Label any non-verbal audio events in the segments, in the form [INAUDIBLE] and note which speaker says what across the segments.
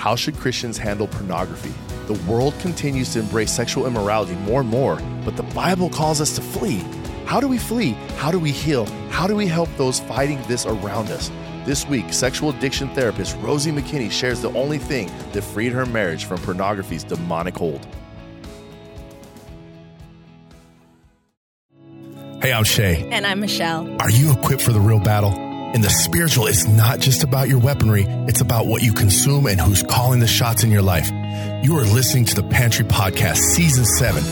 Speaker 1: How should Christians handle pornography? The world continues to embrace sexual immorality more and more, but the Bible calls us to flee. How do we flee? How do we heal? How do we help those fighting this around us? This week, sexual addiction therapist Rosie Makinney shares the only thing that freed her marriage from pornography's demonic hold. Hey, I'm Shay.
Speaker 2: And I'm Michelle.
Speaker 1: Are you equipped for the real battle? And the spiritual is not just about your weaponry, it's about what you consume and who's calling the shots in your life. You are listening to the Pantry Podcast, Season 7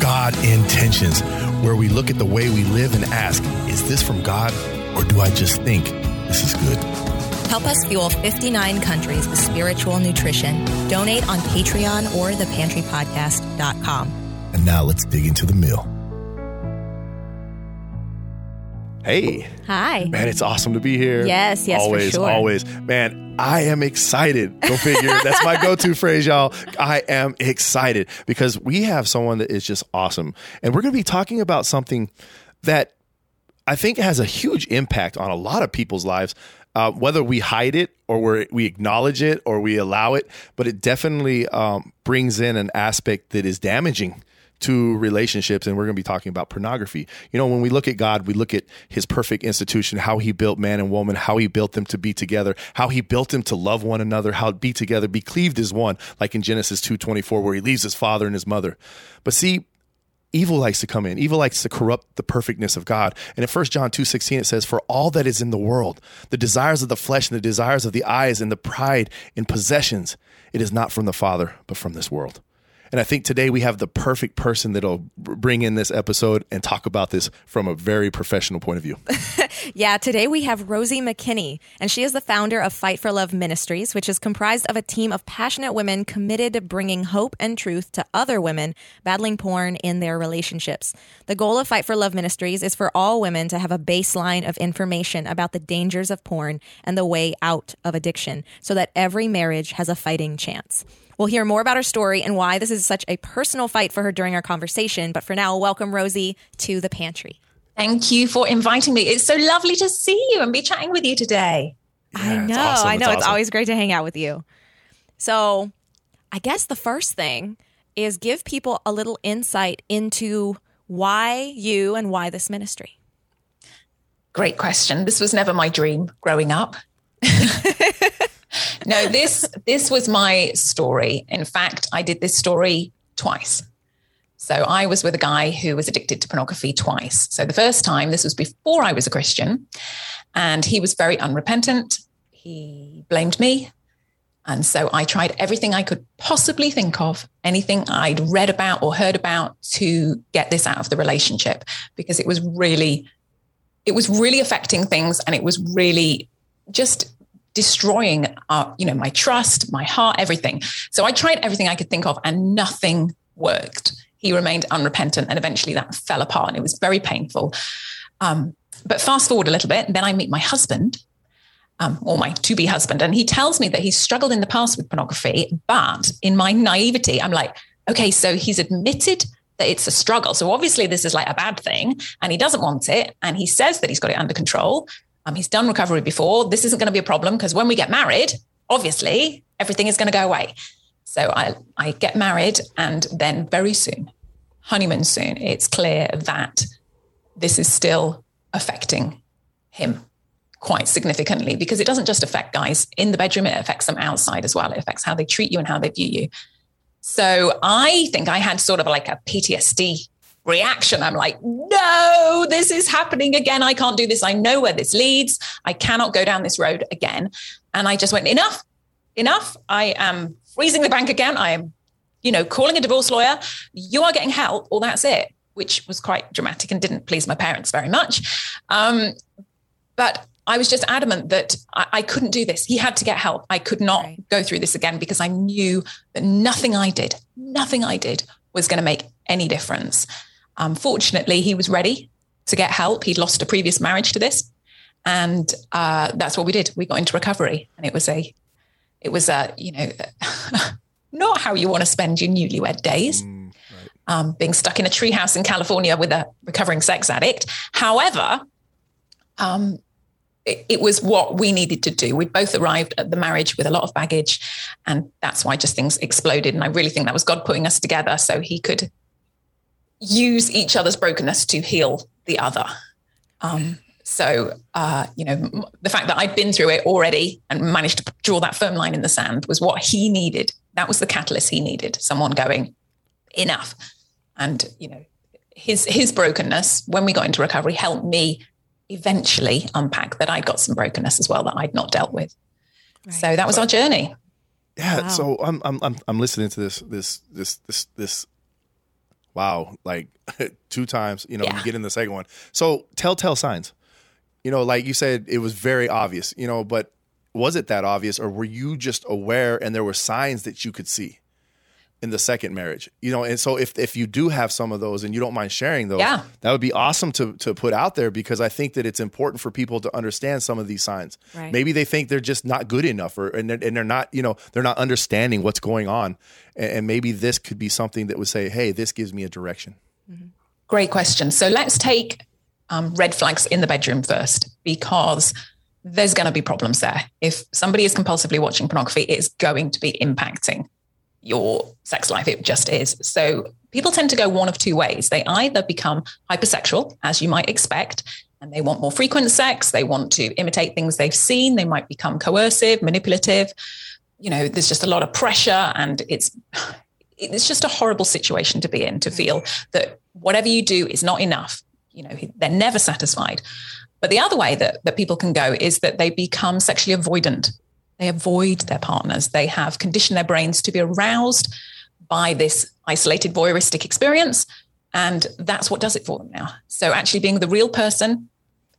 Speaker 1: God Intentions, where we look at the way we live and ask, is this from God or do I just think this is good?
Speaker 2: Help us fuel 59 countries with spiritual nutrition. Donate on Patreon or thepantrypodcast.com.
Speaker 1: And now let's dig into the meal. Hey.
Speaker 2: Hi.
Speaker 1: Man, it's awesome to be here.
Speaker 2: Yes, yes,
Speaker 1: always,
Speaker 2: for sure.
Speaker 1: always. Man, I am excited. Go figure. That's my go-to [LAUGHS] phrase, y'all. I am excited because we have someone that is just awesome, and we're going to be talking about something that I think has a huge impact on a lot of people's lives. Uh, whether we hide it or we we acknowledge it or we allow it, but it definitely um, brings in an aspect that is damaging to relationships and we're going to be talking about pornography. You know, when we look at God, we look at his perfect institution, how he built man and woman, how he built them to be together, how he built them to love one another, how be together, be cleaved as one, like in Genesis 2:24 where he leaves his father and his mother. But see, evil likes to come in. Evil likes to corrupt the perfectness of God. And in 1 John 2:16 it says for all that is in the world, the desires of the flesh and the desires of the eyes and the pride in possessions, it is not from the Father, but from this world. And I think today we have the perfect person that'll bring in this episode and talk about this from a very professional point of view. [LAUGHS]
Speaker 2: yeah, today we have Rosie Makinney, and she is the founder of Fight for Love Ministries, which is comprised of a team of passionate women committed to bringing hope and truth to other women battling porn in their relationships. The goal of Fight for Love Ministries is for all women to have a baseline of information about the dangers of porn and the way out of addiction so that every marriage has a fighting chance. We'll hear more about her story and why this is such a personal fight for her during our conversation. But for now, welcome Rosie to the pantry.
Speaker 3: Thank you for inviting me. It's so lovely to see you and be chatting with you today.
Speaker 2: Yeah, I know. Awesome. I know. It's, it's always great to hang out with you. So, I guess the first thing is give people a little insight into why you and why this ministry.
Speaker 3: Great question. This was never my dream growing up. [LAUGHS] no, this this was my story. In fact, I did this story twice. So I was with a guy who was addicted to pornography twice. So the first time, this was before I was a Christian, and he was very unrepentant. He blamed me. And so I tried everything I could possibly think of, anything I'd read about or heard about to get this out of the relationship because it was really it was really affecting things and it was really just destroying uh, you know my trust my heart everything. So i tried everything i could think of and nothing worked. He remained unrepentant and eventually that fell apart and it was very painful. Um, but fast forward a little bit and then i meet my husband um, or my to be husband and he tells me that he's struggled in the past with pornography but in my naivety i'm like okay so he's admitted that it's a struggle. So obviously this is like a bad thing and he doesn't want it and he says that he's got it under control um, he's done recovery before. This isn't going to be a problem because when we get married, obviously everything is going to go away. So I, I get married, and then very soon, honeymoon soon, it's clear that this is still affecting him quite significantly because it doesn't just affect guys in the bedroom, it affects them outside as well. It affects how they treat you and how they view you. So I think I had sort of like a PTSD reaction. I'm like, no, this is happening again. I can't do this. I know where this leads. I cannot go down this road again. And I just went, enough, enough. I am freezing the bank again. I am, you know, calling a divorce lawyer. You are getting help, or that's it, which was quite dramatic and didn't please my parents very much. Um, but I was just adamant that I, I, couldn't do this. He had to get help. I could not right. go through this again because I knew that nothing I did, nothing I did was going to make any difference. Um, fortunately, he was ready to get help. He'd lost a previous marriage to this, and uh, that's what we did. We got into recovery, and it was a, it was a, you know, [LAUGHS] not how you want to spend your newlywed days. Mm, right. um, being stuck in a treehouse in California with a recovering sex addict. However, um, it, it was what we needed to do. We both arrived at the marriage with a lot of baggage, and that's why just things exploded. And I really think that was God putting us together so He could use each other's brokenness to heal the other. Um, so, uh, you know, the fact that I'd been through it already and managed to draw that firm line in the sand was what he needed. That was the catalyst he needed. Someone going, enough. And, you know, his his brokenness when we got into recovery helped me eventually unpack that I'd got some brokenness as well that I'd not dealt with. Right. So that was our journey.
Speaker 1: Yeah. Wow. So I'm I'm I'm I'm listening to this this this this this wow like [LAUGHS] two times. You know, yeah. you get in the second one. So telltale signs you know, like you said, it was very obvious, you know, but was it that obvious or were you just aware and there were signs that you could see in the second marriage? You know, and so if if you do have some of those and you don't mind sharing those,
Speaker 3: yeah.
Speaker 1: that would be awesome to to put out there because I think that it's important for people to understand some of these signs. Right. Maybe they think they're just not good enough or and they're, and they're not, you know, they're not understanding what's going on. And, and, maybe this could be something that would say, "Hey, this gives me a direction."
Speaker 3: Mm-hmm. Great question. So let's take um, red flags in the bedroom first because there's going to be problems there. If somebody is compulsively watching pornography, it's going to be impacting your sex life. It just is. So people tend to go one of two ways. They either become hypersexual, as you might expect, and they want more frequent sex. They want to imitate things they've seen. They might become coercive, manipulative. You know, there's just a lot of pressure, and it's it's just a horrible situation to be in to feel that whatever you do is not enough you know they're never satisfied but the other way that, that people can go is that they become sexually avoidant they avoid their partners they have conditioned their brains to be aroused by this isolated voyeuristic experience and that's what does it for them now so actually being the real person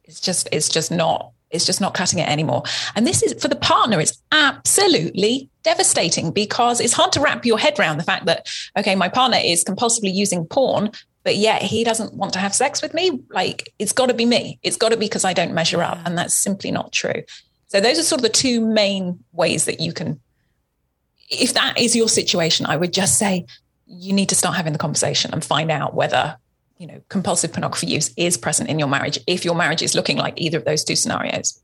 Speaker 3: is just is just not it's just not cutting it anymore and this is for the partner it's absolutely devastating because it's hard to wrap your head around the fact that okay my partner is compulsively using porn but yet he doesn't want to have sex with me. Like it's got to be me. It's got to be because I don't measure up. And that's simply not true. So those are sort of the two main ways that you can, if that is your situation, I would just say you need to start having the conversation and find out whether, you know, compulsive pornography use is present in your marriage if your marriage is looking like either of those two scenarios.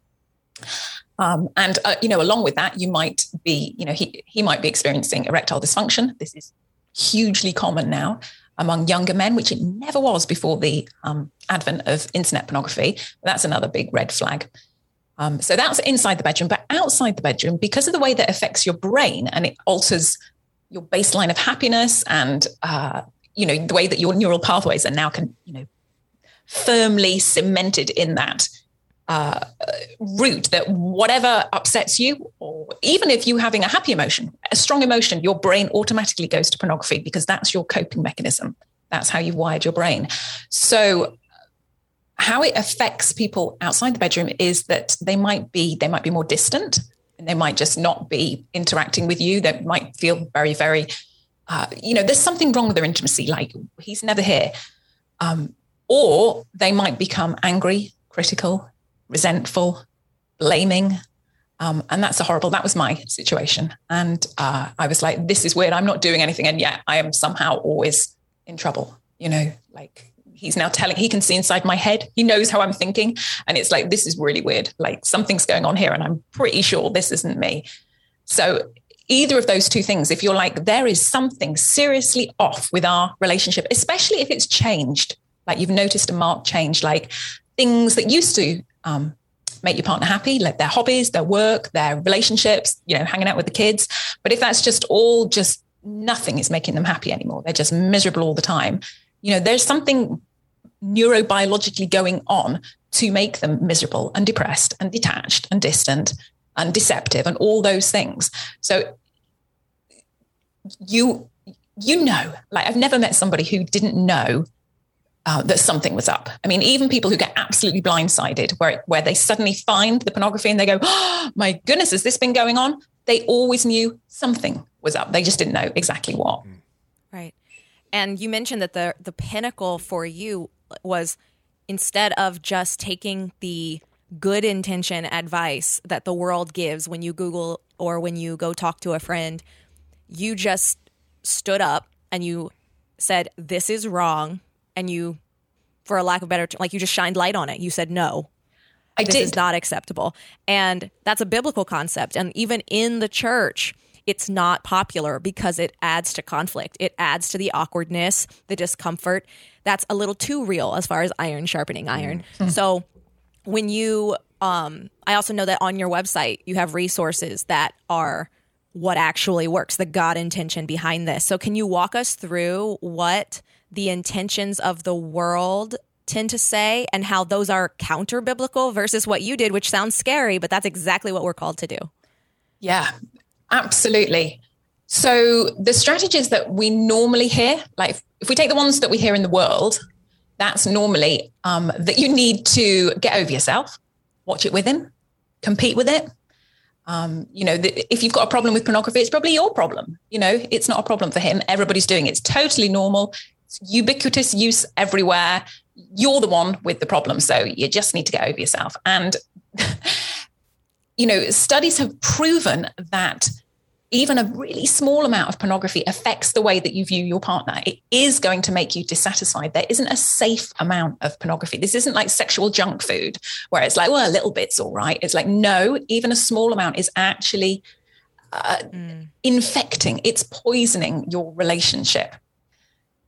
Speaker 3: Um, and uh, you know, along with that, you might be, you know, he he might be experiencing erectile dysfunction. This is hugely common now among younger men, which it never was before the um, advent of internet pornography. That's another big red flag. Um, so that's inside the bedroom, but outside the bedroom, because of the way that affects your brain and it alters your baseline of happiness and uh, you know the way that your neural pathways are now can you know firmly cemented in that uh, root that whatever upsets you, or even if you're having a happy emotion, a strong emotion, your brain automatically goes to pornography because that's your coping mechanism. That's how you wired your brain. So, how it affects people outside the bedroom is that they might be they might be more distant and they might just not be interacting with you. They might feel very very, uh, you know, there's something wrong with their intimacy. Like he's never here. Um, or they might become angry, critical, resentful, blaming. Um, and that's a horrible, that was my situation. And uh, I was like, this is weird. I'm not doing anything. And yet I am somehow always in trouble, you know, like he's now telling, he can see inside my head. He knows how I'm thinking. And it's like, this is really weird. Like something's going on here. And I'm pretty sure this isn't me. So either of those two things, if you're like, there is something seriously off with our relationship, especially if it's changed, like you've noticed a marked change, like things that used to um, make your partner happy, like their hobbies, their work, their relationships, you know, hanging out with the kids. But if that's just all just nothing is making them happy anymore, they're just miserable all the time. You know, there's something neurobiologically going on to make them miserable and depressed and detached and distant and deceptive and all those things. So you you know, like I've never met somebody who didn't know uh, that something was up. I mean, even people who get absolutely blindsided, where where they suddenly find the pornography and they go, "Oh my goodness, has this been going on?" They always knew something was up. They just didn't know exactly what. Mm.
Speaker 2: Right. And you mentioned that the the pinnacle for you was instead of just taking the good intention advice that the world gives when you Google or when you go talk to a friend, you just stood up and you said, "This is wrong." and you for a lack of better like you just shined light on it you said no
Speaker 3: I
Speaker 2: this
Speaker 3: did.
Speaker 2: is not acceptable. And that's a biblical concept. And even in the church, it's not popular because it adds to conflict. It adds to the awkwardness, the discomfort. That's a little too real as far as iron sharpening iron. [LAUGHS] So when you um I also know that on your website you have resources that are what actually works, the God intention behind this. So can you walk us through what the intentions of the world tend to say and how those are counter biblical versus what you did, which sounds scary, but that's exactly what we're called to do.
Speaker 3: Yeah, absolutely. So the strategies that we normally hear, like if, we take the ones that we hear in the world, that's normally um, that you need to get over yourself, watch it with him, compete with it. Um, you know, the, if you've got a problem with pornography, it's probably your problem. You know, it's not a problem for him. Everybody's doing it. It's totally normal. It's ubiquitous use everywhere. You're the one with the problem. So you just need to get over yourself. And, [LAUGHS] you know, studies have proven that even a really small amount of pornography affects the way that you view your partner. It is going to make you dissatisfied. There isn't a safe amount of pornography. This isn't like sexual junk food where it's like, well, a little bit's all right. It's like, no, even a small amount is actually uh, mm. infecting, it's poisoning your relationship.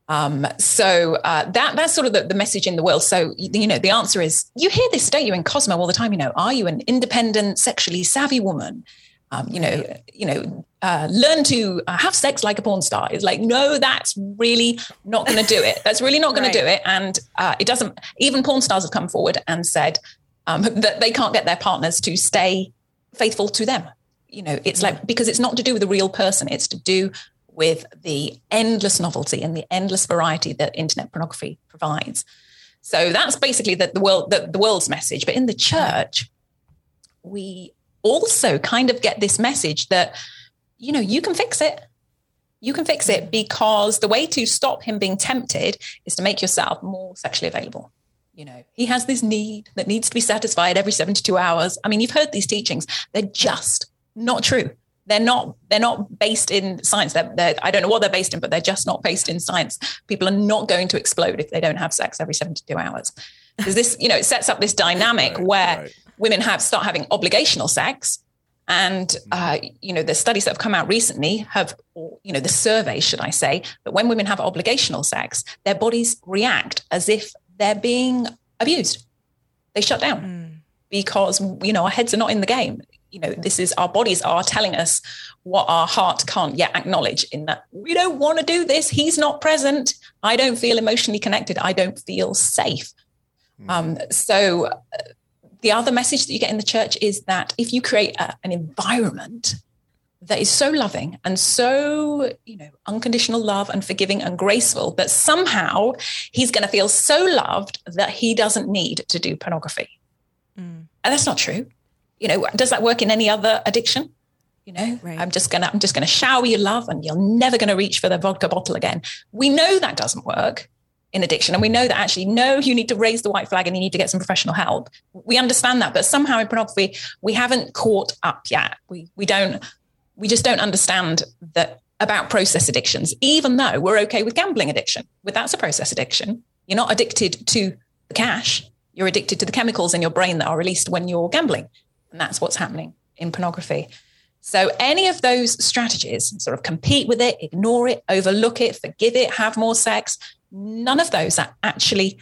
Speaker 3: Um, so uh, that that's sort of the, the, message in the world. So you know, the answer is you hear this, don't you, in Cosmo all the time? You know, are you an independent, sexually savvy woman? Um, you know, you know, uh, learn to uh, have sex like a porn star. It's like, no, that's really not going to do it. That's really not going [LAUGHS] right. to do it. And uh, it doesn't. Even porn stars have come forward and said um, that they can't get their partners to stay faithful to them. You know, it's like because it's not to do with the real person. It's to do with the endless novelty and the endless variety that internet pornography provides. So that's basically the, the world the, the world's message. But in the church, we also kind of get this message that, you know, you can fix it. You can fix it because the way to stop him being tempted is to make yourself more sexually available. You know, he has this need that needs to be satisfied every 72 hours. I mean, you've heard these teachings, they're just not true. They're not. They're not based in science. They're, they're, I don't know what they're based in, but they're just not based in science. People are not going to explode if they don't have sex every seventy-two hours. Because this, you know, it sets up this dynamic right, where right women have start having obligational sex. And uh, you know the studies that have come out recently have or, you know the survey should i say that when women have obligational sex their bodies react as if they're being abused. They shut down. Mm. because you know our heads are not in the game. You know this is our bodies are telling us what our heart can't yet acknowledge in that we don't want to do this. He's not present. I don't feel emotionally connected. I don't feel safe. Mm. um, so uh, the other message that you get in the church is that if you create a, an environment that is so loving and so you know unconditional love and forgiving and graceful that somehow he's going to feel so loved that he doesn't need to do pornography. Mm. and that's not true. You know does that work in any other addiction? You know right. i'm just gonna i'm just gonna shower you love and you're never gonna reach for the vodka bottle again. We know that doesn't work in addiction. And we know that actually, no, you need to raise the white flag and you need to get some professional help. We understand that, but somehow in pornography, we haven't caught up yet. We we don't we just don't understand that about process addictions, even though we're okay with gambling addiction. With that's a process addiction. You're not addicted to the cash, you're addicted to the chemicals in your brain that are released when you're gambling. And that's what's happening in pornography. So, any of those strategies, sort of compete with it, ignore it, overlook it, forgive it, have more sex, none of those are actually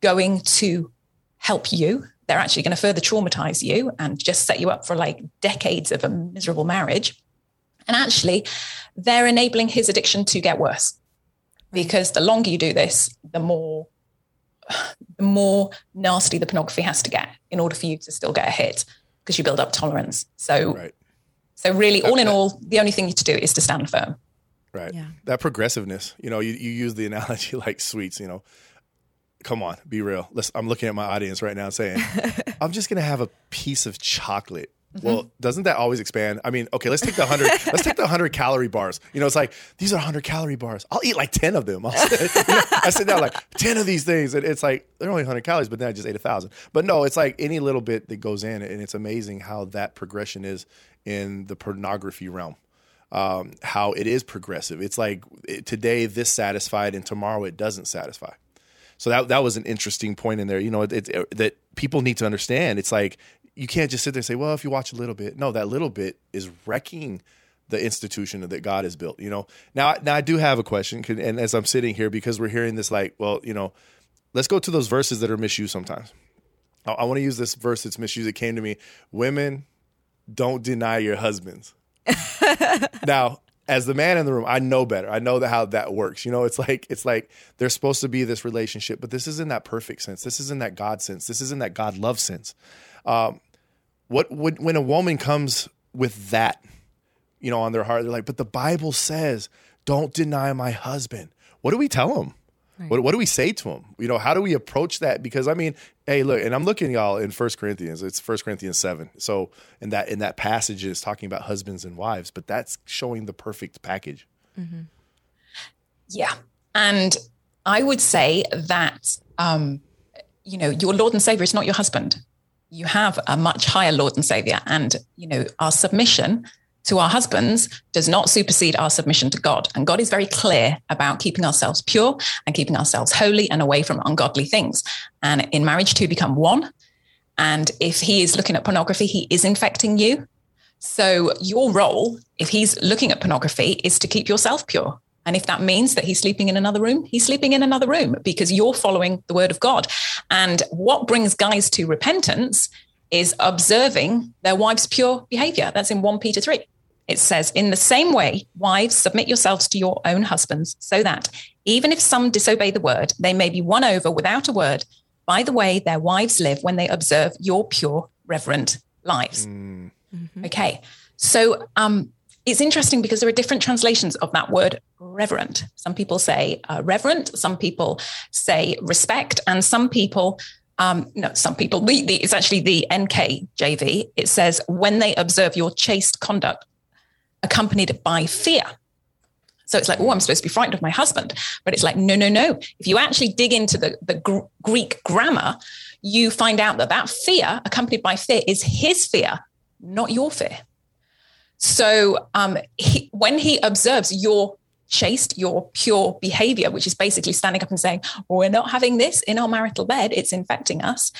Speaker 3: going to help you. They're actually going to further traumatize you and just set you up for like decades of a miserable marriage. And actually, they're enabling his addiction to get worse because the longer you do this, the more the more nasty the pornography has to get in order for you to still get a hit because you build up tolerance. So, right. so really, all in all, the only thing you to do is to stand firm.
Speaker 1: Right. Yeah. That progressiveness. You know, you, you use the analogy [LAUGHS] like sweets, you know. Come on, be real. Let's I'm looking at my audience right now saying, [LAUGHS] I'm just gonna have a piece of chocolate. Mm-hmm. Well, doesn't that always expand? I mean, okay, let's take the hundred. [LAUGHS] let's take the hundred calorie bars. You know, it's like these are hundred calorie bars. I'll eat like ten of them. Sit, you know, I sit down like ten of these things, and it's like they're only hundred calories, but then I just ate a thousand. But no, it's like any little bit that goes in, and it's amazing how that progression is in the pornography realm um, how it is progressive. It's like it, today this satisfied and tomorrow it doesn't satisfy. So that that was an interesting point in there. You know, it, it, that people need to understand. It's like you can't just sit there and say, "Well, if you watch a little bit." No, that little bit is wrecking the institution that God has built. You know. Now, now I do have a question, and as I'm sitting here, because we're hearing this, like, well, you know, let's go to those verses that are misused sometimes. I, I want to use this verse that's misused. It came to me: "Women, don't deny your husbands." [LAUGHS] now, as the man in the room, I know better. I know that how that works. You know, it's like it's like there's supposed to be this relationship, but this isn't that perfect sense. This isn't that God sense. This isn't that God love sense. Um, what would when a woman comes with that, you know, on their heart, they're like, but the Bible says, don't deny my husband. What do we tell them? Right. What, what do we say to them? You know, how do we approach that? Because I mean, hey, look, and I'm looking y'all in First Corinthians. It's First Corinthians seven. So in that in that passage is talking about husbands and wives, but that's showing the perfect package.
Speaker 3: Mm-hmm. Yeah, and I would say that um, you know your Lord and Savior is not your husband. You have a much higher Lord and Savior, and you know our submission to our husbands does not supersede our submission to God. And God is very clear about keeping ourselves pure and keeping ourselves holy and away from ungodly things. And in marriage, two become one. And if he is looking at pornography, he is infecting you. So your role, if he's looking at pornography, is to keep yourself pure. And if that means that he's sleeping in another room, he's sleeping in another room because you're following the word of God. And what brings guys to repentance is observing their wife's pure behavior. That's in 1 Peter 3. It says, In the same way, wives, submit yourselves to your own husbands, so that even if some disobey the word, they may be won over without a word by the way their wives live when they observe your pure, reverent lives. Mm. Mm-hmm. Okay. So um, it's interesting because there are different translations of that word reverent. Some people say uh, reverent, some people say respect, and some people um, no, some people, the, the, it's actually the NKJV. It says, when they observe your chaste conduct accompanied by fear. So it's like, oh, I'm supposed to be frightened of my husband. But it's like, no, no, no. If you actually dig into the, the Gr- Greek grammar, you find out that that fear, accompanied by fear, is his fear, not your fear. So um, he, when he observes your chaste, your pure behavior, which is basically standing up and saying, we're not having this in our marital bed, it's infecting us,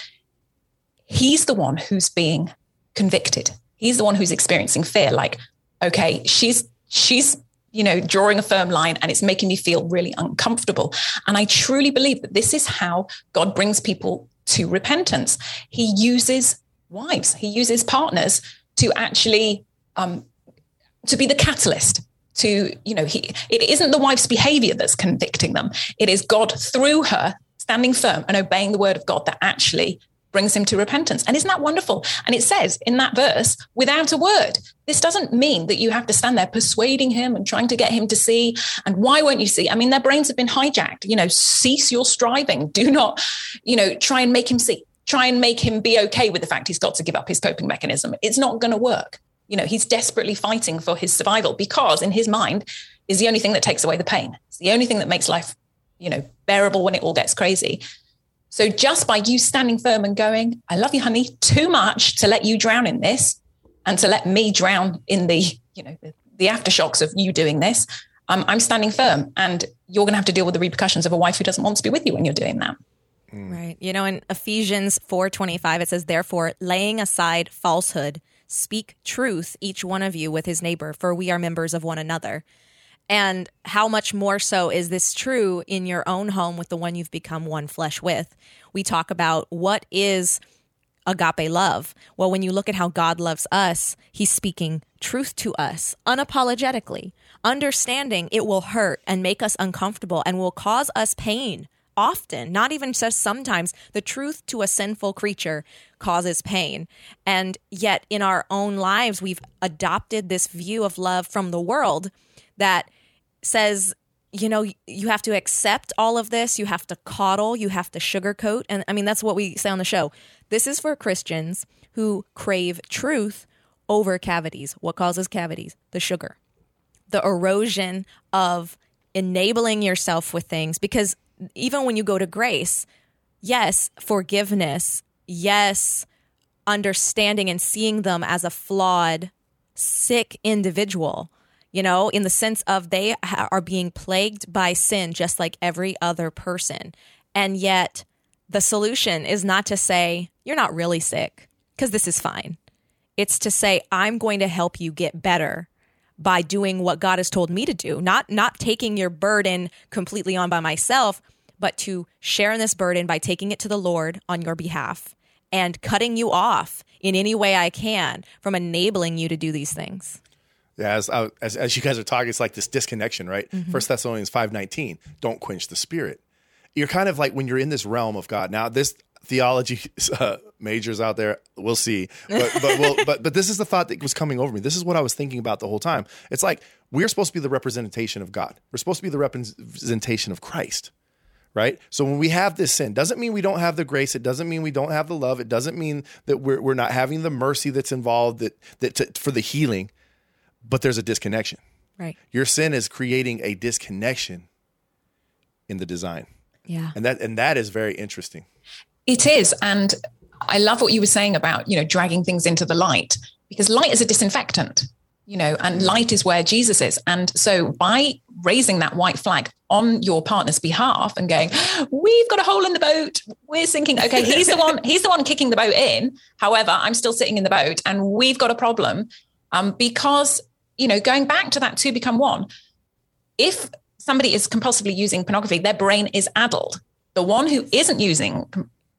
Speaker 3: he's the one who's being convicted. He's the one who's experiencing fear. Like, okay, she's she's you know drawing a firm line and it's making me feel really uncomfortable. And i truly believe that this is how god brings people to repentance. He uses wives he uses partners to actually um, to be the catalyst to you know he it isn't the wife's behavior that's convicting them. It is god through her standing firm and obeying the word of god that actually brings him to repentance. And isn't that wonderful? And it says in that verse, without a word. This doesn't mean that you have to stand there persuading him and trying to get him to see. And why won't you see? I mean, their brains have been hijacked. You know, cease your striving. Do not, you know, try and make him see. Try and make him be okay with the fact he's got to give up his coping mechanism. It's not going to work. You know, he's desperately fighting for his survival because in his mind is the only thing that takes away the pain. It's the only thing that makes life, you know, bearable when it all gets crazy. So just by you standing firm and going, I love you, honey, too much to let you drown in this and to let me drown in the, you know, the, the aftershocks of you doing this, um, I'm standing firm. And you're going to have to deal with the repercussions of a wife who doesn't want to be with you when you're doing that.
Speaker 2: Mm. Right. You know, in Ephesians 4:25 it says therefore laying aside falsehood speak truth each one of you with his neighbor for we are members of one another. And how much more so is this true in your own home with the one you've become one flesh with? We talk about what is agape love. Well, when you look at how God loves us, he's speaking truth to us unapologetically, understanding it will hurt and make us uncomfortable and will cause us pain. Often, not even just sometimes, the truth to a sinful creature causes pain. And yet, in our own lives, we've adopted this view of love from the world that says you know you have to accept all of this you have to coddle you have to sugarcoat and i mean that's what we say on the show. This is for christians who crave truth over cavities. What causes cavities? The sugar. The erosion of enabling yourself with things because even when you go to grace yes forgiveness yes understanding and seeing them as a flawed sick individual you know, in the sense of they are being plagued by sin just like every other person. And yet, the solution is not to say, you're not really sick because this is fine. It's to say, I'm going to help you get better by doing what God has told me to do, not not taking your burden completely on by myself, but to share in this burden by taking it to the Lord on your behalf and cutting you off in any way I can from enabling you to do these things.
Speaker 1: Yeah, as, uh, as, as you guys are talking, it's like this disconnection, right? First Thessalonians five nineteen. Don't quench the spirit. You're kind of like when you're in this realm of God. Now, this theology [LAUGHS] uh, majors out there, we'll see. But but, we'll, but but this is the thought that was coming over me. This is what I was thinking about the whole time. It's like we're supposed to be the representation of God. We're supposed to be the representation of Christ right? So when we have this sin, doesn't mean we don't have the grace. It doesn't mean we don't have the love. It doesn't mean that we're, we're not having the mercy that's involved that, that to, for the healing, but there's a disconnection.
Speaker 2: Right.
Speaker 1: Your sin is creating a disconnection in the design.
Speaker 2: Yeah.
Speaker 1: And that, and that is very interesting.
Speaker 3: It is. And I love what you were saying about, you know, dragging things into the light because light is a disinfectant, you know, and light is where Jesus is. And so by raising that white flag on your partner's behalf and going, we've got a hole in the boat. We're sinking. Okay, he's the one, he's the one kicking the boat in. However, I'm still sitting in the boat and we've got a problem. Um, because, you know, going back to that two become one, if somebody is compulsively using pornography, their brain is addled. The one who isn't using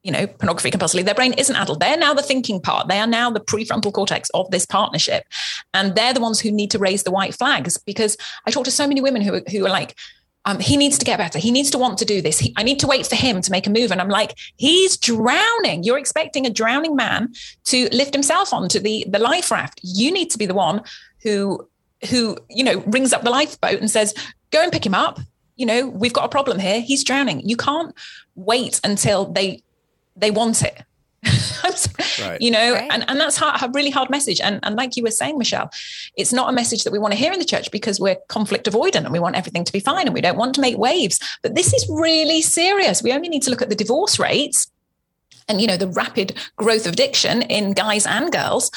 Speaker 3: you know, pornography compulsively, their brain isn't addled. They're now the thinking part. They are now the prefrontal cortex of this partnership. And they're the ones who need to raise the white flags because I talk to so many women who, who are like, um, he needs to get better. He needs to want to do this. He, I need to wait for him to make a move. And I'm like, he's drowning. You're expecting a drowning man to lift himself onto the, the life raft. You need to be the one who, who, you know, rings up the lifeboat and says, go and pick him up. You know, we've got a problem here. He's drowning. You can't wait until they they want it. [LAUGHS] right. You know, right. and, and that's hard, a really hard message. And, and like you were saying, Michelle, it's not a message that we want to hear in the church because we're conflict avoidant and we want everything to be fine and we don't want to make waves. But this is really serious. We only need to look at the divorce rates and, you know, the rapid growth of addiction in guys and girls.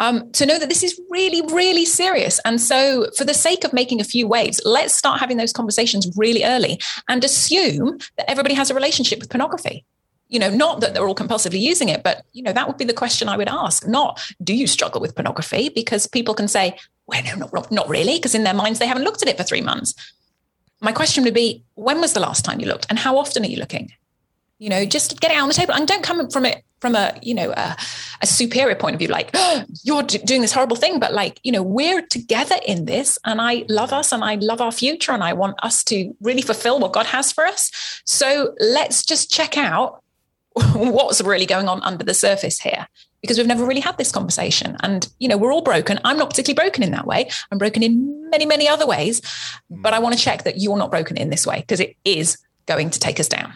Speaker 3: Um, to know that this is really, really serious. And so, for the sake of making a few waves, let's start having those conversations really early and assume that everybody has a relationship with pornography. You know not that they're all compulsively using it but you know that would be the question i would ask. Not do you struggle with pornography? Because people can say well no not, not really because in their minds they haven't looked at it for three months. My question would be when was the last time you looked and how often are you looking? You know just get it out on the table and don't come from it from a you know a, a superior point of view like oh, you're d- doing this horrible thing but like you know we're together in this and i love us and i love our future and i want us to really fulfill what god has for us. So let's just check out [LAUGHS] what's really going on under the surface here because we've never really had this conversation. And you know we're all broken. I'm not particularly broken in that way. I'm broken in many many other ways mm. but i want to check that you're not broken in this way because it is going to take us down.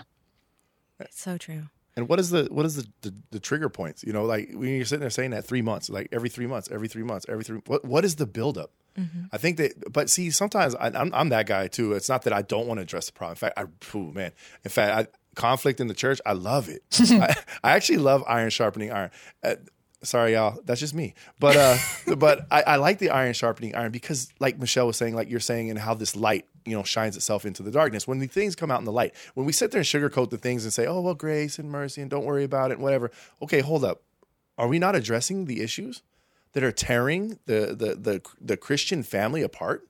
Speaker 2: It's so true
Speaker 1: and what is the what is the, the, the trigger points you know like when you're sitting there saying that three months like every three months every three months every three what, what is the buildup Mm-hmm. I think that, but see, sometimes I, am I'm, I'm that guy too. It's not that I don't want to address the problem. In fact, I, oh man, in fact, I, conflict in the church, I love it. [LAUGHS] I, I, actually love iron sharpening iron. Uh, sorry, y'all, that's just me. But uh, [LAUGHS] but I, I, like the iron sharpening iron because, like Michelle was saying, like you're saying, and how this light, you know, shines itself into the darkness. When the things come out in the light, when we sit there and sugarcoat the things and say, oh well, grace and mercy, and don't worry about it, and whatever. Okay, hold up. Are we not addressing the issues that are tearing the the the, the Christian family apart?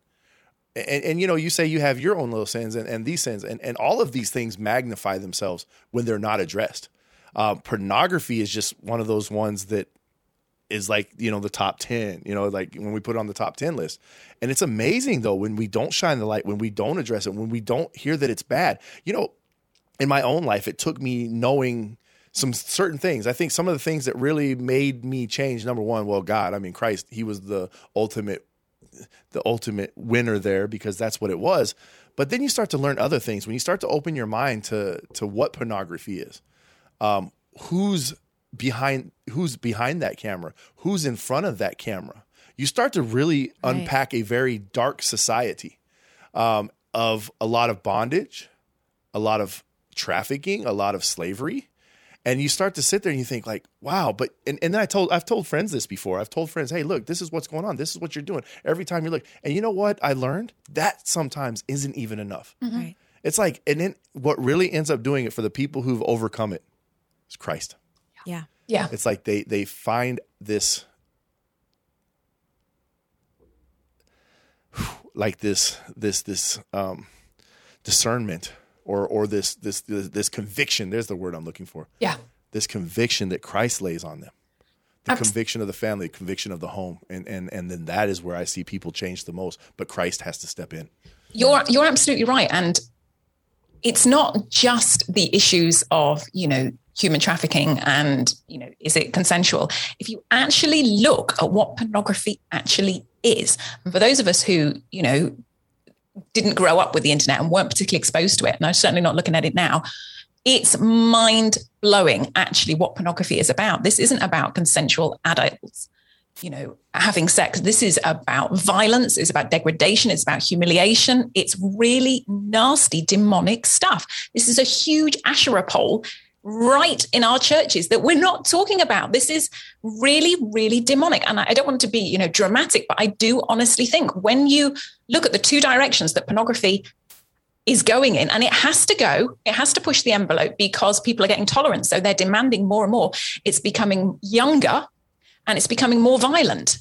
Speaker 1: and, and you know you say you have your own little sins and, and these sins and, and all of these things magnify themselves when they're not addressed uh, pornography is just one of those ones that is like you know the top 10 you know like when we put it on the top 10 list. And it's amazing though when we don't shine the light when we don't address it when we don't hear that it's bad. You know in my own life it took me knowing some certain things. I think some of the things that really made me change number one well god i mean christ he was the ultimate the ultimate winner there because that's what it was. But then you start to learn other things. When you start to open your mind to to what pornography is, um, who's behind who's behind that camera, who's in front of that camera. You start to really right. unpack a very dark society um, of a lot of bondage, a lot of trafficking, a lot of slavery, and you start to sit there and you think like wow but and, and then i told i've told friends this before i've told friends hey look this is what's going on this is what you're doing every time you look and you know what i learned that sometimes isn't even enough
Speaker 2: mm-hmm. right.
Speaker 1: it's like and then what really ends up doing it for the people who've overcome it is christ
Speaker 2: yeah
Speaker 3: Yeah.
Speaker 1: It's like they they find this like this this this um discernment or or this this this, this conviction. There's the word I'm looking for.
Speaker 3: Yeah.
Speaker 1: This conviction that Christ lays on them. The
Speaker 3: Abs-
Speaker 1: conviction of the family, the conviction of the home. And and and then that is where I see people change the most, but Christ has to step in.
Speaker 3: You're you're absolutely right, and it's not just the issues of you know human trafficking and you know is it consensual. If you actually look at what pornography actually is, and for those of us who you know didn't grow up with the internet and weren't particularly exposed to it, and I'm certainly not looking at it now. It's mind blowing, actually, what pornography is about. This isn't about consensual adults you know, having sex. This is about violence, it's about degradation, it's about humiliation. It's really nasty, demonic stuff. This is a huge Asherah pole right in our churches that we're not talking about. This is really, really demonic. And I don't want to be, you know, dramatic, but I do honestly think when you look at the two directions that pornography is going in and it has to go it has to push the envelope because people are getting tolerant so they're demanding more and more it's becoming younger and it's becoming more violent.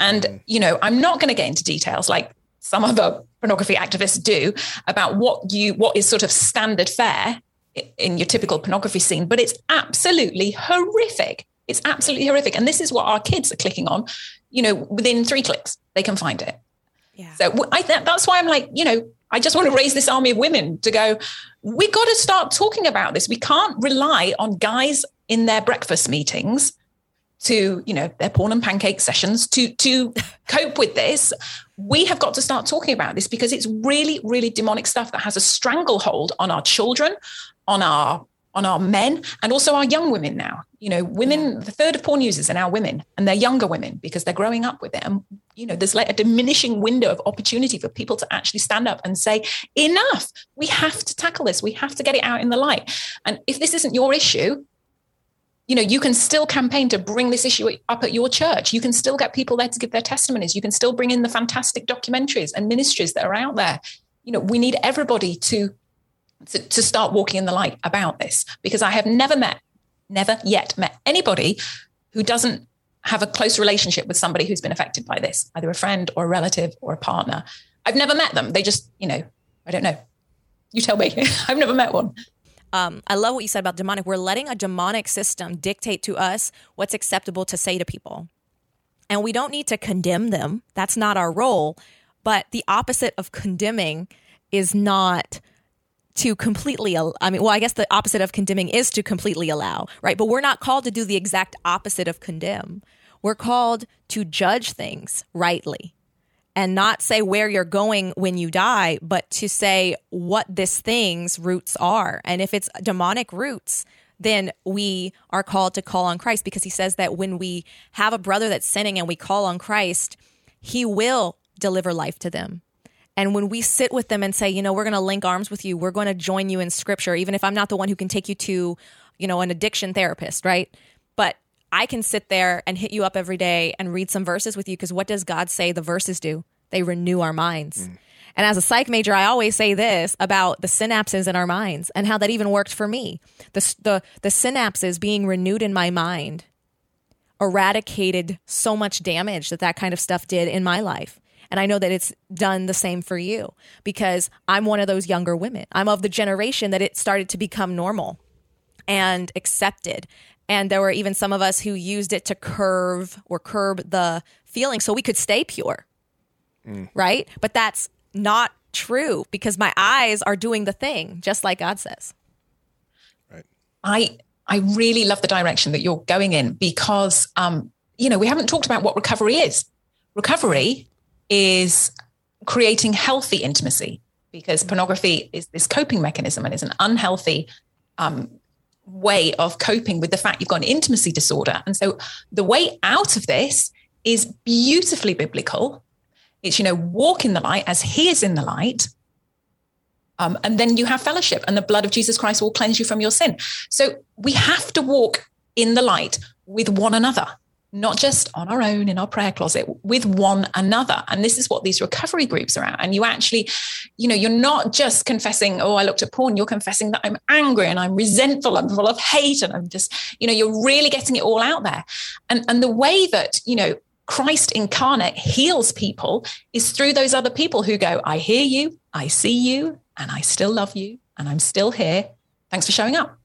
Speaker 3: And, mm. you know, I'm not going to get into details like some other pornography activists do about what you what is sort of standard fare in your typical pornography scene, but it's absolutely horrific. It's absolutely horrific. And this is what our kids are clicking on, you know, within three clicks, they can find it. Yeah. So I th- that's why I'm like, you know, I just want to raise this army of women to go, we got to start talking about this. We can't rely on guys in their breakfast meetings to you know their porn and pancake sessions to to [LAUGHS] cope with this we have got to start talking about this because it's really really demonic stuff that has a stranglehold on our children on our on our men and also our young women now. You know women the third of porn users are now women and they're younger women because they're growing up with it. And you know there's like a diminishing window of opportunity for people to actually stand up and say enough! We have to tackle this. We have to get it out in the light. And if this isn't your issue you know you can still campaign to bring this issue up at your church. You can still get people there to give their testimonies. You can still bring in the fantastic documentaries and ministries that are out there. You know we need everybody to to, to start walking in the light about this because i have never met never yet met anybody who doesn't have a close relationship with somebody who's been affected by this either a friend or a relative or a partner. I've never met them. They just you know i don't know. You tell me. [LAUGHS] I've never met one
Speaker 2: um, I love what you said about demonic. We're letting a demonic system dictate to us what's acceptable to say to people. And we don't need to condemn them. That's not our role. But the opposite of condemning is not to completely i mean well i guess the opposite of condemning is to completely allow right but we're not called to do the exact opposite of condemn we're called to judge things rightly and not say where you're going when you die, but to say what this thing's roots are. And if it's demonic roots, then we are called to call on Christ because he says that when we have a brother that's sinning and we call on Christ, he will deliver life to them. And when we sit with them and say, you know, we're going to link arms with you, we're going to join you in scripture, even if I'm not the one who can take you to, you know, an addiction therapist, right? I can sit there and hit you up every day and read some verses with you because what does God say the verses do? They renew our minds. Mm. And as a psych major, I always say this about the synapses in our minds and how that even worked for me. The, the, the synapses being renewed in my mind eradicated so much damage that that kind of stuff did in my life. And I know that it's done the same for you because I'm one of those younger women. I'm of the generation that it started to become normal and accepted. And there were even some of us who used it to curve or curb the feeling so we could stay pure. Mm. Right. But that's not true because my eyes are doing the thing, just like God says.
Speaker 3: Right. I I really love the direction that you're going in because um, you know, we haven't talked about what recovery is. Recovery is creating healthy intimacy because pornography is this coping mechanism and is an unhealthy um, way of coping with the fact you've got an intimacy disorder. And so the way out of this is beautifully biblical. It's, you know, walk in the light as he is in the light. Um, and then you have fellowship, and the blood of Jesus Christ will cleanse you from your sin. So we have to walk in the light with one another. Not just on our own in our prayer closet with one another. And this is what these recovery groups are at. And you actually you know you're not just confessing oh i looked at porn. You're confessing that i'm angry and i'm resentful i'm full of hate and i'm just you know you're really getting it all out there. And and the way that you know christ incarnate heals people is through those other people who go i hear you i see you and i still love you and i'm still here. Thanks for showing up.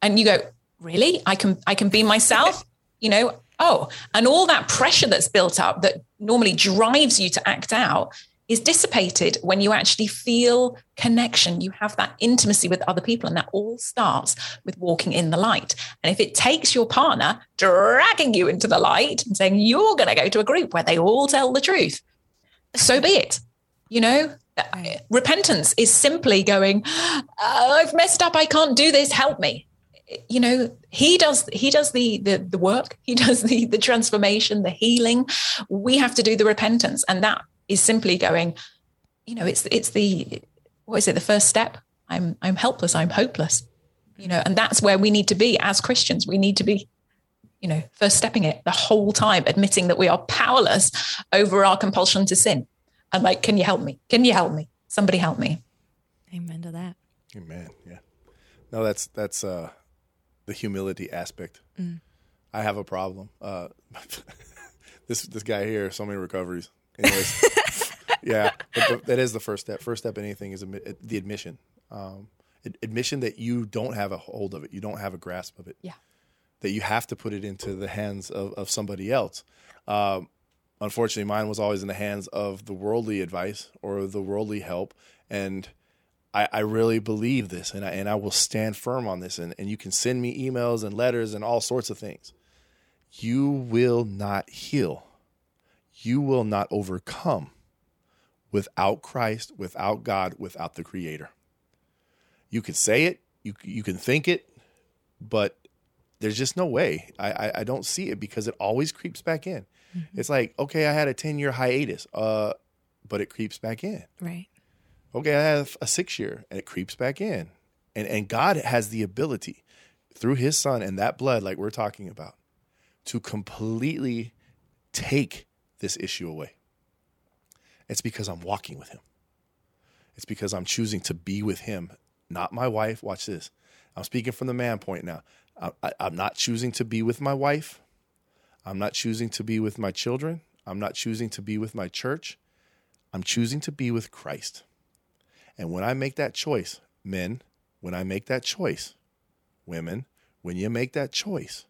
Speaker 3: And you go really? I can i can be myself? You know oh, and all that pressure that's built up that normally drives you to act out is dissipated when you actually feel connection. You have that intimacy with other people, and that all starts with walking in the light. And if it takes your partner dragging you into the light and saying, you're going to go to a group where they all tell the truth, so be it. You know, repentance is simply going, oh, I've messed up. I can't do this. Help me you know he does he does the, the the work [LAUGHS] he does the the transformation the healing. We have to do the repentance and that is simply going you know it's it's the what is it the first step? I'm i'm helpless i'm hopeless you know and that's where we need to be as christians. We need to be you know first stepping it the whole time admitting that we are powerless over our compulsion to sin. And like can you help me? Can you help me? Somebody help me.
Speaker 2: Amen to that.
Speaker 1: Amen. Yeah. No that's that's uh the humility aspect. Mm. I have a problem. Uh, [LAUGHS] this this guy here, so many recoveries. Anyways, [LAUGHS] yeah, but that is the first step. First step in anything is admi- the admission. Um, admission that you don't have a hold of it, you don't have a grasp of it.
Speaker 2: Yeah,
Speaker 1: that you have to put it into the hands of, of somebody else. Um, unfortunately, mine was always in the hands of the worldly advice or the worldly help, and I, I really believe this and I, and I will stand firm on this. And, and you can send me emails and letters and all sorts of things. You will not heal. You will not overcome without Christ, without God, without the Creator. You can say it, you, you can think it, but there's just no way. I, I, I don't see it because it always creeps back in. Mm-hmm. It's like, okay, I had a 10 year hiatus, uh, but it creeps back in.
Speaker 2: Right
Speaker 1: okay, I have a six year and it creeps back in. And, and God has the ability through his son and that blood, like we're talking about, to completely take this issue away. It's because I'm walking with him. It's because I'm choosing to be with him, not my wife. Watch this. I'm speaking from the man point now. I, am not choosing to be with my wife. I'm not choosing to be with my children. I'm not choosing to be with my church. I'm choosing to be with Christ. And when I make that choice, men, when I make that choice, women, when you make that choice,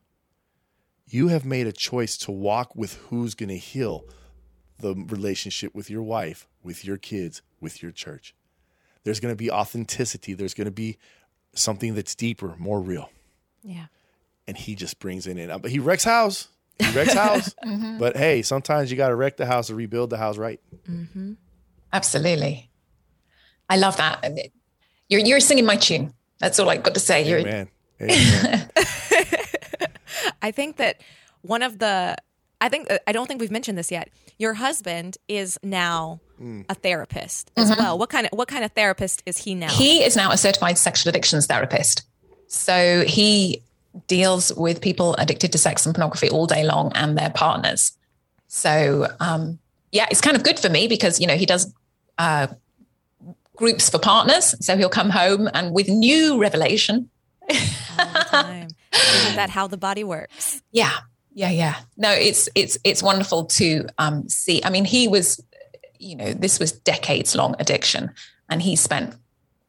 Speaker 1: you have made a choice to walk with who's going to heal the relationship with your wife, with your kids, with your church. There's going to be authenticity. There's going to be something that's deeper, more real.
Speaker 2: Yeah.
Speaker 1: And he just brings it in. But he wrecks house. He wrecks house. [LAUGHS] mm-hmm. But hey, sometimes you got to wreck the house to rebuild the house right.
Speaker 3: Mm-hmm. Absolutely. I love that. You're you're singing my tune. That's all I got to say. You're
Speaker 1: Amen. Amen. [LAUGHS]
Speaker 2: I think that one of the I think uh, I don't think we've mentioned this yet. Your husband is now mm. a therapist as mm-hmm. well. What kind of what kind of therapist is he now?
Speaker 3: He is now a certified sexual addictions therapist. So he deals with people addicted to sex and pornography all day long and their partners. So um, yeah, it's kind of good for me because you know he does uh, groups for partners. So he'll come home and with new revelation.
Speaker 2: Isn't that how the body works?
Speaker 3: Yeah. Yeah, yeah. No, it's it's it's wonderful to um, see. I mean, he was, you know, this was decades long addiction, and he spent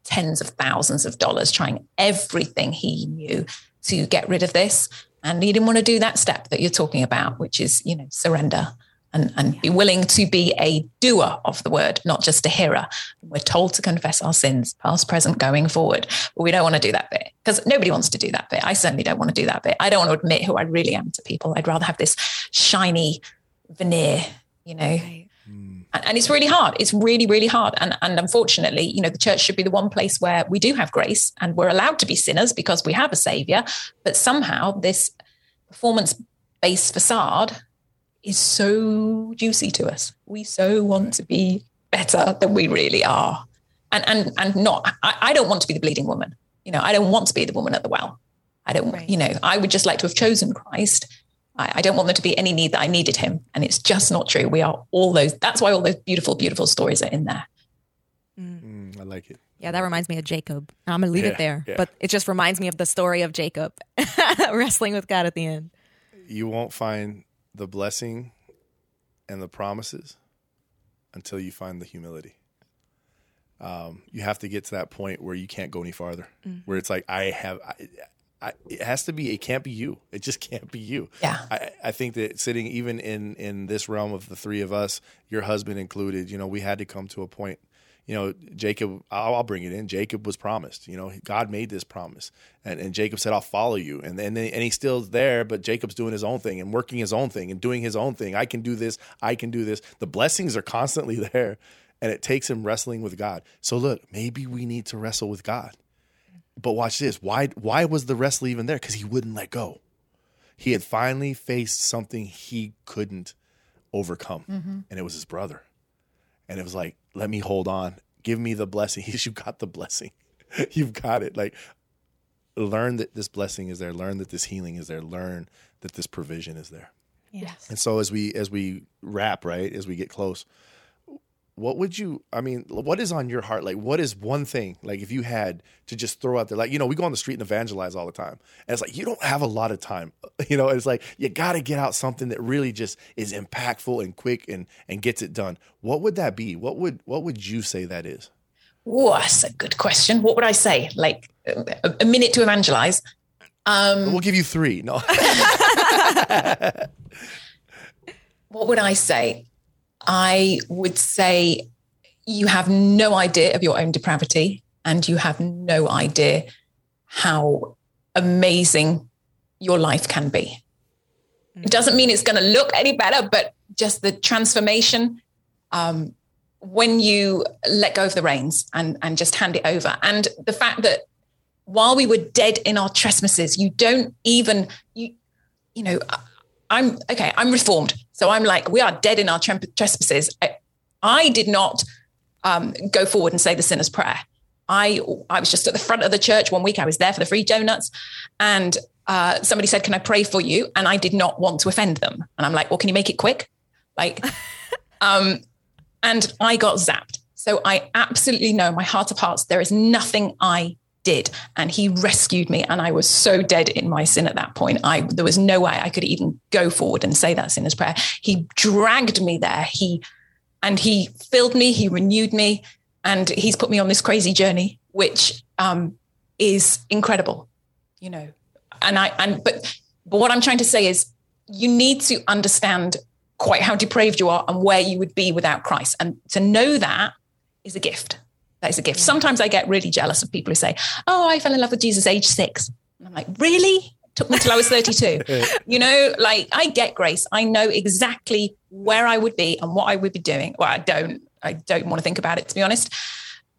Speaker 3: tens of thousands of dollars trying everything he knew to get rid of this, and he didn't want to do that step that you're talking about, which is, you know, surrender and, and be willing to be a doer of the word, not just a hearer. We're told to confess our sins, past, present, going forward. But we don't want to do that bit because nobody wants to do that bit. I certainly don't want to do that bit. I don't want to admit who I really am to people. I'd rather have this shiny veneer, you know. Right. And, it's really hard. It's really, really hard. And, and unfortunately, you know, the church should be the one place where we do have grace and we're allowed to be sinners because we have a savior. But somehow this performance based facade is so juicy to us. We so want to be better than we really are. And and and not I, I don't want to be the bleeding woman. You know, I don't want to be the woman at the well. I don't, right. you know, I would just like to have chosen Christ I, I don't want there to be any need that I needed him. And it's just not true. We are all those. That's why all those beautiful, beautiful stories are in there.
Speaker 1: Mm, I like it.
Speaker 2: Yeah, that reminds me of Jacob. I'm gonna leave
Speaker 1: Yeah,
Speaker 2: it there,
Speaker 1: yeah.
Speaker 2: but it just reminds me of the story of Jacob [LAUGHS] wrestling with God at the end.
Speaker 1: You won't find the blessing and the promises until you find the humility. Um, you have to get to that point where you can't go any farther, where it's like I have. I, I, it has to be. It can't be you. It just can't be you.
Speaker 3: Yeah.
Speaker 1: I, I think that sitting even in in this realm of the three of us, your husband included, you know, we had to come to a point. You know, Jacob, I'll, I'll bring it in. Jacob was promised. You know, God made this promise, and, and Jacob said, "I'll follow you." And then and he's still there, but Jacob's doing his own thing and working his own thing and doing his own thing. I can do this. I can do this. The blessings are constantly [LAUGHS] there, and it takes him wrestling with God. So look, maybe we need to wrestle with God. But watch this. Why why was the wrestle even there? Because he wouldn't let go. He had finally faced something he couldn't overcome. Mm-hmm. And it was his brother. And it was like, let me hold on. Give me the blessing. [LAUGHS] You've got the blessing. [LAUGHS] You've got it. Like learn that this blessing is there. Learn that this healing is there. Learn that this provision is there.
Speaker 2: Yes.
Speaker 1: And so as we as we wrap, right, as we get close, what would you I mean, what is on your heart? Like what is one thing like if you had to just throw out there like, you know, we go on the street and evangelize all the time. And it's like you don't have a lot of time. [LAUGHS] You know, it's like you got to get out something that really just is impactful and quick and and gets it done. What would that be? What would what would you say that is?
Speaker 3: Oh, that's a good question. What would I say? Like a, a minute to evangelize. Um,
Speaker 1: We'll give you 3. No. [LAUGHS]
Speaker 3: what would I say? I would say you have no idea of your own depravity and you have no idea how amazing your life can be. It doesn't mean it's going to look any better, but just the transformation um, when you let go of the reins and, and just hand it over. And the fact that while we were dead in our trespasses, you don't even, you, you know, I'm okay, I'm reformed. So I'm like, we are dead in our trespasses. I, I did not um, go forward and say the sinner's prayer. I I was just at the front of the church one week. I was there for the free donuts, and uh, somebody said, "Can I pray for you?" And I did not want to offend them. And I'm like, "Well, can you make it quick?" Like, [LAUGHS] um, and I got zapped. So I absolutely know, my heart of hearts, there is nothing I did, and He rescued me. And I was so dead in my sin at that point. I there was no way I could even go forward and say that sinner's prayer. He dragged me there. He and He filled me. He renewed me and he's put me on this crazy journey which um, is incredible you know and i and but but what i'm trying to say is you need to understand quite how depraved you are and where you would be without christ and to know that is a gift that is a gift sometimes i get really jealous of people who say oh i fell in love with jesus age six and i'm like really took me till i was 32 [LAUGHS] you know like i get grace i know exactly where i would be and what i would be doing well i don't I don't want to think about it to be honest.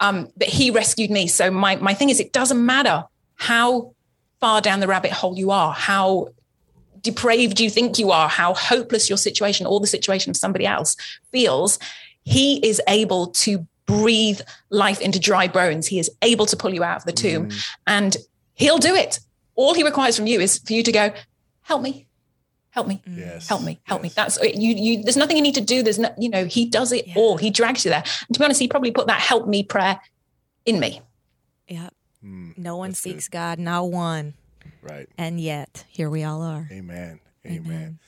Speaker 3: Um, but he rescued me. So my my thing is, it doesn't matter how far down the rabbit hole you are, how depraved you think you are, how hopeless your situation or the situation of somebody else feels. He is able to breathe life into dry bones. He is able to pull you out of the tomb,
Speaker 1: Mm.
Speaker 3: and he'll do it. All he requires from you is for you to go, help me, help me
Speaker 1: Yes.
Speaker 3: help me help me
Speaker 1: Yes.
Speaker 3: that's you you there's nothing you need to do there's no you know he does it
Speaker 2: Yeah.
Speaker 3: all he drags you there and to be honest he probably put that help me prayer in me
Speaker 2: Yeah.
Speaker 1: Mm,
Speaker 2: No one
Speaker 1: That's good.
Speaker 2: seeks God, not one.
Speaker 1: right.
Speaker 2: And yet, here we all are.
Speaker 1: Amen. Amen.
Speaker 2: Amen.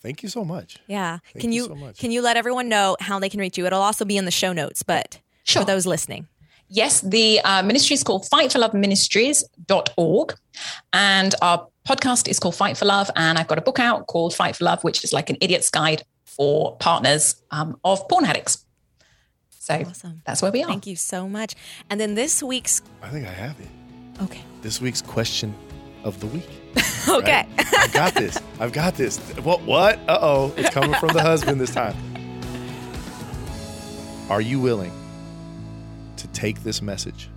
Speaker 1: Thank you so much.
Speaker 2: Yeah.
Speaker 1: Thank
Speaker 2: can
Speaker 1: you
Speaker 2: you,
Speaker 1: so much.
Speaker 2: can you let everyone know how they can reach you? It'll also be in the show notes, but
Speaker 3: Sure.
Speaker 2: for those listening.
Speaker 3: yes the uh, ministry is called fightforloveministries.org and our podcast is called fight for love and i've got a book out called fight for love which is like an idiot's guide for partners um, of porn addicts so
Speaker 2: Awesome.
Speaker 3: that's where we are
Speaker 2: Thank you so much. And then this week's
Speaker 1: I think I have it.
Speaker 2: okay.
Speaker 1: This week's question of the week. [LAUGHS]
Speaker 2: Okay.
Speaker 1: Right? I've got this. I've got this. What? What? Uh oh. It's coming from the husband this time. Are you willing to take this message.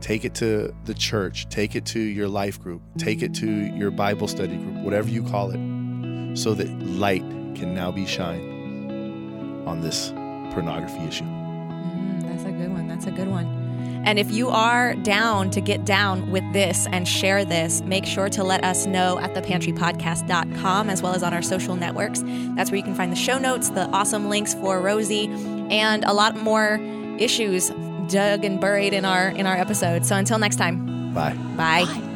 Speaker 1: Take it to the church, take it to your life group, take it to your Bible study group, whatever you call it, so that light can now be shined on this pornography issue.
Speaker 2: Mm, that's a good one. That's a good one. And if you are down to get down with this and share this, make sure to let us know at thepantrypodcast.com as well as on our social networks. That's where you can find the show notes, the awesome links for Rosie, and a lot more issues dug and buried in our in our episode. So until next time. Bye.
Speaker 1: Bye.
Speaker 2: Bye.